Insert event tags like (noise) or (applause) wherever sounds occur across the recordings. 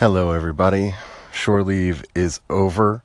Hello, everybody. Shore leave is over,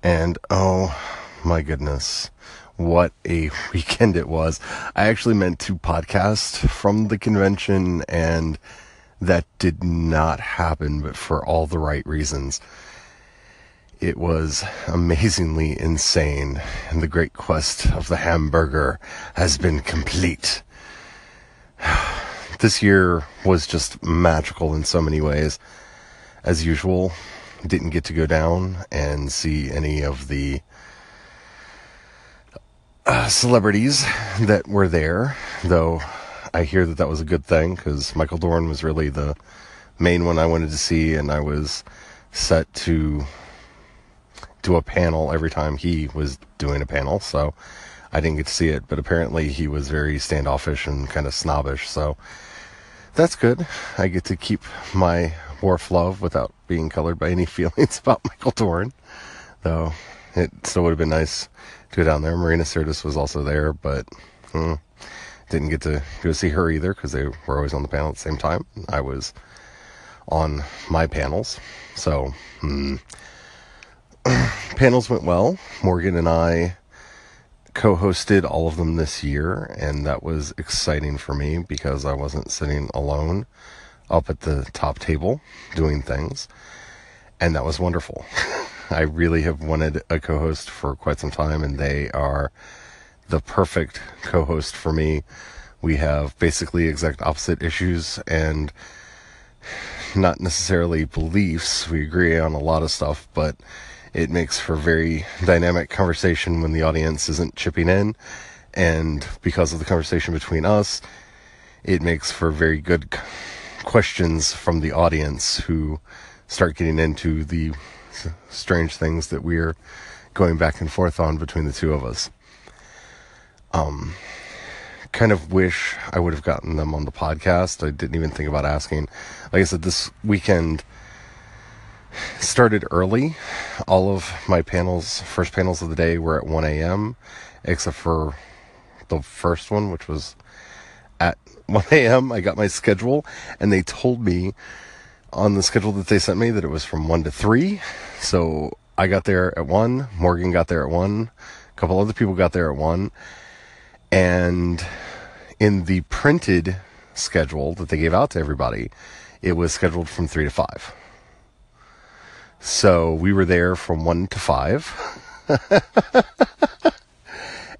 and oh my goodness, what a (laughs) weekend it was. I actually meant to podcast from the convention, and that did not happen, but for all the right reasons. It was amazingly insane, and the great quest of the hamburger has been complete. (sighs) This year was just magical in so many ways as usual, didn't get to go down and see any of the uh, celebrities that were there, though I hear that that was a good thing because Michael Dorn was really the main one I wanted to see, and I was set to do a panel every time he was doing a panel, so I didn't get to see it, but apparently he was very standoffish and kind of snobbish, so that's good. I get to keep my Worf love without being colored by any (laughs) feelings about Michael Dorn. Though it still would have been nice to go down there. Marina Sirtis was also there, but hmm, didn't get to go see her either because they were always on the panel at the same time. I was on my panels. So, hmm. (clears throat) panels went well. Morgan and I co hosted all of them this year, and that was exciting for me because I wasn't sitting alone up at the top table doing things. And that was wonderful. (laughs) I really have wanted a co host for quite some time, and they are the perfect co host for me. We have basically exact opposite issues and not necessarily beliefs. We agree on a lot of stuff, but it makes for very dynamic conversation when the audience isn't chipping in. And because of the conversation between us, it makes for very good questions from the audience who start getting into the strange things that we're going back and forth on between the two of us. Um, kind of wish I would have gotten them on the podcast. I didn't even think about asking. Like I said, this weekend started early. All of my panels, first panels of the day, were at 1 a.m., except for the first one, which was at (laughs) 1 a.m. I got my schedule, and they told me on the schedule that they sent me that it was from 1 to 3. So I got there at 1. Morgan got there at 1. A couple other people got there at 1. And in the printed schedule that they gave out to everybody, it was scheduled from 3 to 5. So we were there from 1 to 5. (laughs)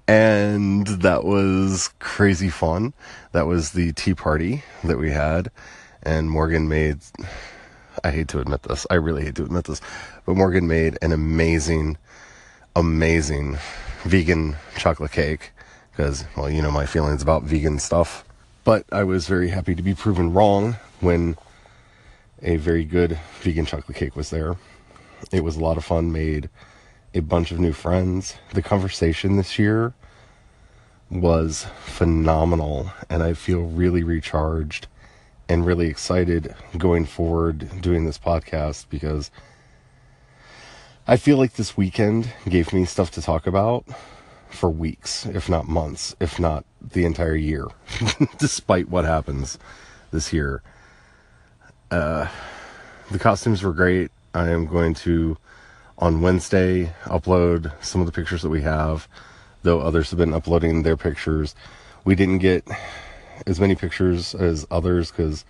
and that was crazy fun. That was the tea party that we had, and Morgan made. I hate to admit this. I really hate to admit this, but Morgan made an amazing, amazing vegan chocolate cake because, well, you know my feelings about vegan stuff. But I was very happy to be proven wrong when a very good vegan chocolate cake was there. It was a lot of fun. Made a bunch of new friends. The conversation this year was phenomenal, and I feel really recharged and really excited going forward doing this podcast because I feel like this weekend gave me stuff to talk about for weeks, if not months, if not the entire year, (laughs) despite what happens this year. Uh, the costumes were great. I am going to on Wednesday upload some of the pictures that we have, though others have been uploading their pictures. We didn't get as many pictures as others because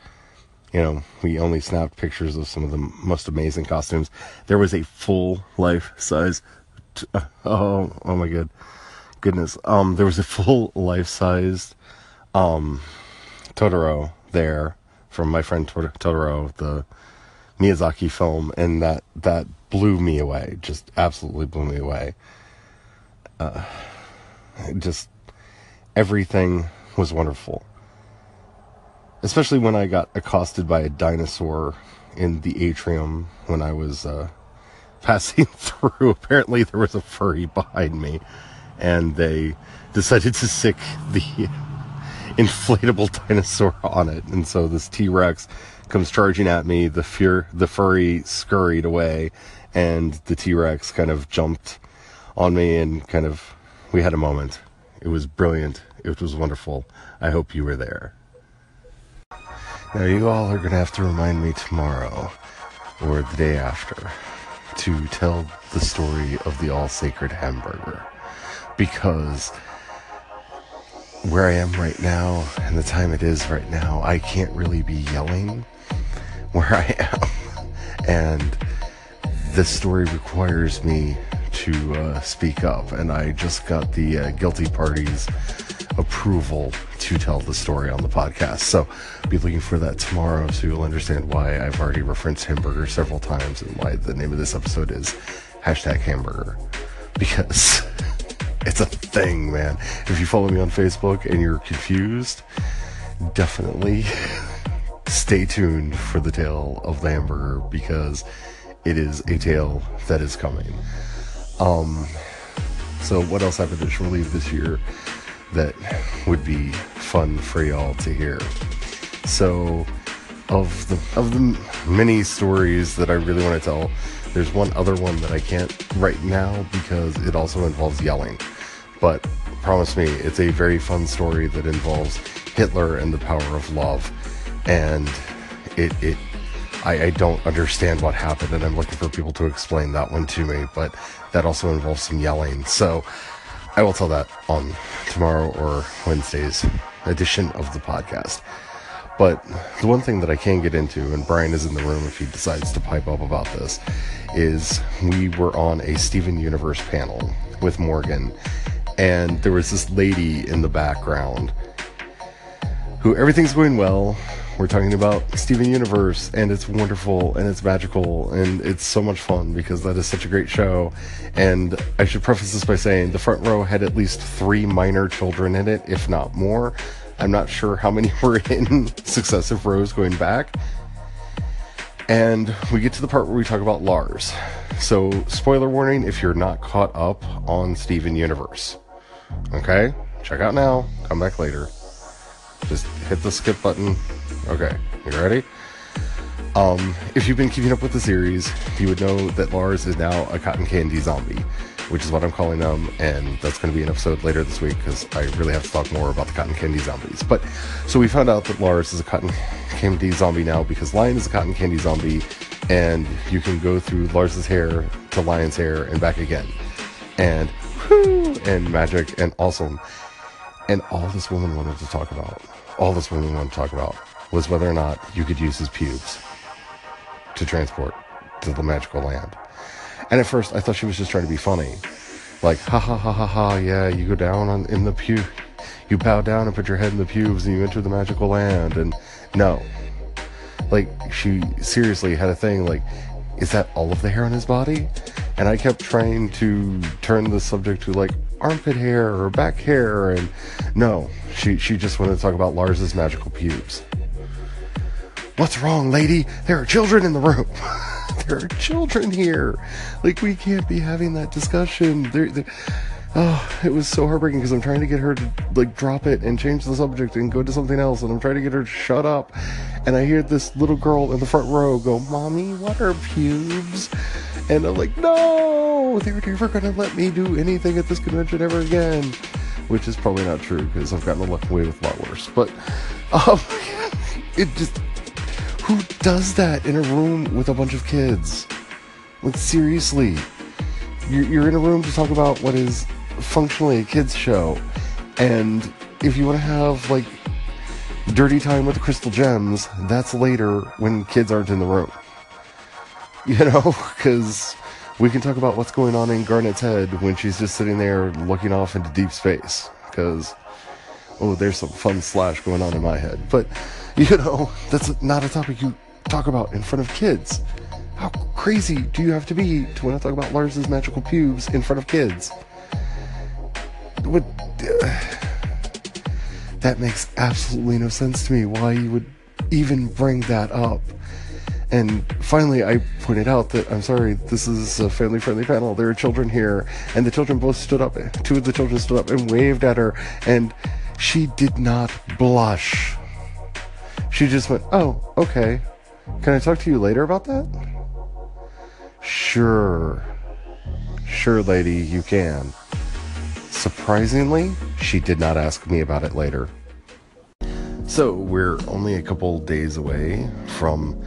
you know we only snapped pictures of some of the most amazing costumes. There was a full life size. T- (laughs) oh, oh my god, goodness. Um, there was a full (laughs) life sized um Totoro there from my friend Totoro, the Miyazaki film, and that that blew me away. Just absolutely blew me away. Uh, just everything was wonderful. Especially when I got accosted by a dinosaur in the atrium when I was uh, (laughs) passing through. Apparently, there was a furry behind me, and they decided to stick the (laughs) inflatable (laughs) dinosaur on it. And so this T Rex comes charging at me. The fear, the furry scurried away, and the T Rex kind of jumped on me and kind of we had a moment. It was brilliant. It was wonderful. I hope you were there. Now, you all are going to have to remind me tomorrow or the day after to tell the story of the all sacred hamburger because where I am right now and the time it is right now, I can't really be yelling where I am. (laughs) And this story requires me to uh, speak up, and I just got the uh, guilty party's approval to tell the story on the podcast. So be looking for that tomorrow so you'll understand why I've already referenced hamburger several times and why the name of this episode is hashtag hamburger. Because (laughs) it's a thing, man. If you follow me on Facebook and you're confused, definitely (laughs) stay tuned for the tale of the hamburger because it is a tale that is coming. Um, so what else happened to Shore Leave this year that would be fun for y'all to hear? So, of the of the many stories that I really want to tell, there's one other one that I can't right now because it also involves yelling. But promise me, it's a very fun story that involves Hitler and the power of love, and it it I, I, don't understand what happened, and I'm looking for people to explain that one to me. But that also involves some yelling. So I will tell that on tomorrow or Wednesday's edition of the podcast. But the one thing that I can get into, and Brian is in the room if he decides to pipe up about this, is we were on a Steven Universe panel with Morgan, and there was this lady in the background who everything's going well. We're talking about Steven Universe, and it's wonderful and it's magical and it's so much fun because that is such a great show. And I should preface this by saying the front row had at least three minor children in it, if not more. I'm not sure how many (laughs) were in successive rows going back. And we get to the part where we talk about Lars. So, spoiler warning if you're not caught up on Steven Universe. Okay? Check out now, come back later. Just hit the skip button. Okay, you ready? Um, if you've been keeping up with the series, you would know that Lars is now a cotton candy zombie, which is what I'm calling them, and that's going to be an episode later this week because I really have to talk more about the cotton candy zombies. But so we found out that Lars is a cotton candy zombie now because Lion is a cotton candy zombie, and you can go through Lars's hair to Lion's hair and back again, and whoo, and magic and awesome. And all this woman wanted to talk about, all this woman wanted to talk about was whether or not you could use his pubes to transport to the magical land. And at first, I thought she was just trying to be funny. Like, ha ha ha ha ha, yeah, you go down on, in the pew, you bow down and put your head in the pubes and you enter the magical land. And no. Like, she seriously had a thing like, is that all of the hair on his body? And I kept trying to turn the subject to like armpit hair or back hair. And no, she, she just wanted to talk about Lars's magical pubes. What's wrong, lady? There are children in the room. (laughs) there are children here. Like, we can't be having that discussion. There, there, oh, it was so heartbreaking because I'm trying to get her to, like, drop it and change the subject and go to something else. And I'm trying to get her to shut up. And I hear this little girl in the front row go, Mommy, what are pubes? And I'm like, no, they're never to let me do anything at this convention ever again. Which is probably not true because I've gotten away with a lot worse. But, (laughs) um, it just who does that in a room with a bunch of kids? Like, seriously. You're in a room to talk about what is functionally a kids' show. And if you want to have, like, dirty time with the crystal gems, that's later when kids aren't in the room. (laughs) You know? Because we can talk about what's going on in Garnet's head when she's just sitting there looking off into deep space. Because, oh, there's some fun slash going on in my head. But (laughs) You know, that's not a topic you talk about in front of kids. How crazy do you have to be to want to talk about Lars's magical pubes in front of kids? What? (sighs) Uh, that makes absolutely no sense to me. Why you would even bring that up? And finally, I pointed out that I'm sorry, this is a family friendly panel. There are children here. And the children both stood up. Two of the children stood up and waved at her. And she did not blush. She just went, Oh, okay. Can I talk to you later about that? Sure. Sure, lady, you can. Surprisingly, she did not ask me about it later. So, we're only a couple days away from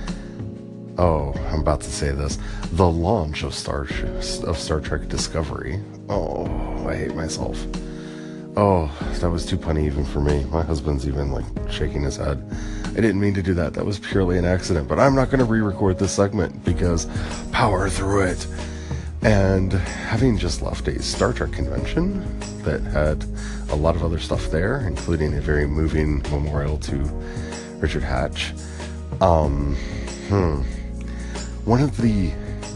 oh, I'm about to say this, the launch of Star of Star Trek Discovery. Oh, I hate myself. Oh, that was too punny even for me. My husband's even like shaking his head. I didn't mean to do that. That was purely an accident. But I'm not going to re-record this segment because power through it. And having just left a Star Trek convention that had a lot of other stuff there, including a very moving memorial to Richard Hatch. Um, hmm. One of the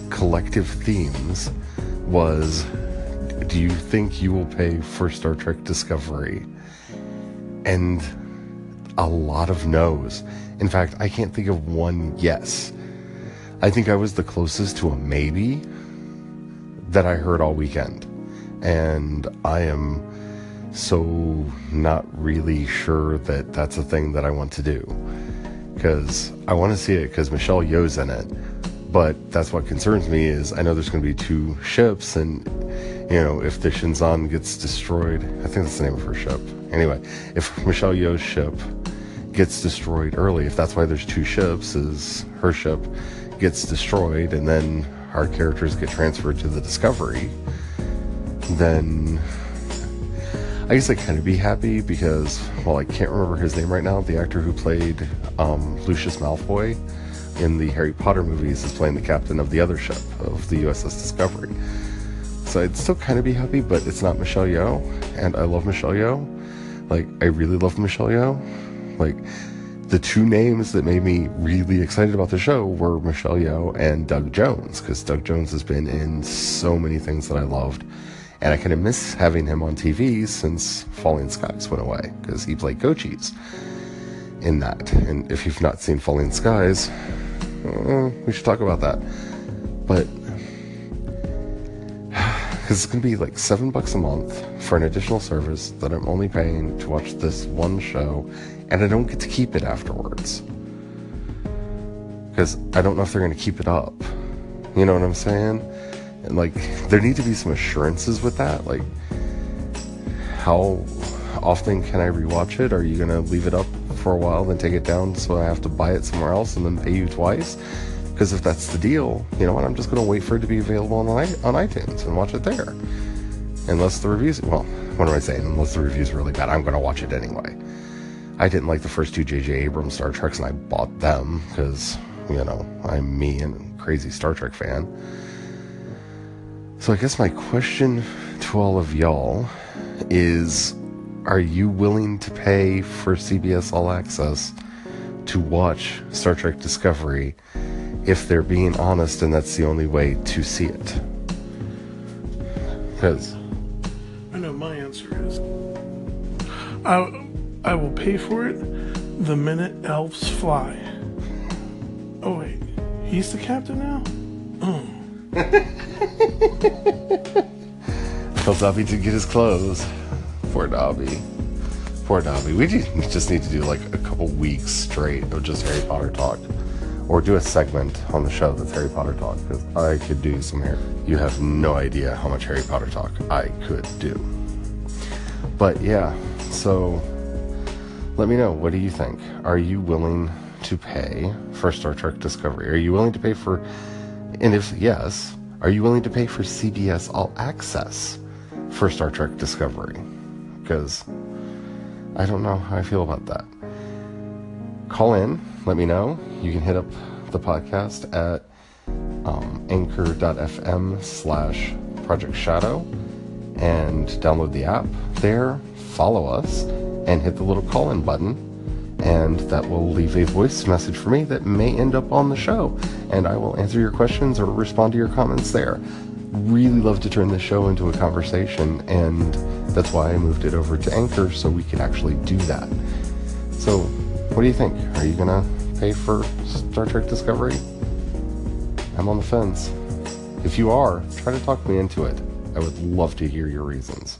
collective themes was Do you think you will pay for Star Trek Discovery? And a lot of no's. In fact, I can't think of one yes. I think I was the closest to a maybe that I heard all weekend. And I am so not really sure that that's a thing that I want to do. Because I want to see it because Michelle Yeoh's in it. But that's what concerns me is I know there's going to be two ships and you know, if the Shinzon gets destroyed, I think that's the name of her ship. Anyway, if Michelle Yeoh's ship gets destroyed early, if that's why there's two ships, is her ship gets destroyed and then our characters get transferred to the Discovery, then I guess I kind of be happy because, well, I can't remember his name right now. The actor who played um, Lucius Malfoy in the Harry Potter movies is playing the captain of the other ship of the USS Discovery. So I'd still kind of be happy, but it's not Michelle Yeoh, and I love Michelle Yeoh. Like, I really love Michelle Yeoh. Like, the two names that made me really excited about the show were Michelle Yeoh and Doug Jones, because Doug Jones has been in so many things that I loved and I kind of miss having him on TV since Falling Skies went away because he played Cochise in that. And if you've not seen Falling Skies, uh, we should talk about that. But because it's going to be like seven bucks a month for an additional service that I'm only paying to watch this one show, and I don't get to keep it afterwards. Because I don't know if they're going to keep it up. You know what I'm saying? And like, there need to be some assurances with that. Like, how often can I rewatch it? Are you gonna leave it up for a while, then take it down so I have to buy it somewhere else and then pay you twice? Because if that's the deal, you know what? I'm just gonna wait for it to be available on on iTunes and watch it there. Unless the reviews, well, what am I saying? Unless the reviews are really bad, I'm gonna watch it anyway. I didn't like the first two J.J. Abrams Star Treks, and I bought them because you know I'm me and crazy Star Trek fan. So I guess my question to all of y'all is are you willing to pay for CBS All Access to watch Star Trek Discovery if they're being honest and that's the only way to see it? Because I know my answer is I, I will pay for it the minute elves fly. Oh, wait, he's the captain now? Oh. (laughs) Tell Dobby to get his clothes. Poor Dobby. Poor Dobby. We just need to do like a couple weeks straight of just Harry Potter talk. Or do a segment on the show that's Harry Potter talk. Because I could do some Harry. You have no idea how much Harry Potter talk I could do. But yeah, so let me know. What do you think? Are you willing to pay for Star Trek Discovery? Are you willing to pay for and if yes, are you willing to pay for CBS All Access for Star Trek Discovery? Because I don't know how I feel about that. Call in, let me know. You can hit up the podcast at um, anchor.fm slash Project Shadow and download the app there, follow us, and hit the little call in button and that will leave a voice message for me that may end up on the show. And I will answer your questions or respond to your comments there. Really love to turn the show into a conversation, and that's why I moved it over to Anchor so we can actually do that. So, what do you think? Are you gonna pay for Star Trek Discovery? I'm on the fence. If you are, try to talk me into it. I would love to hear your reasons.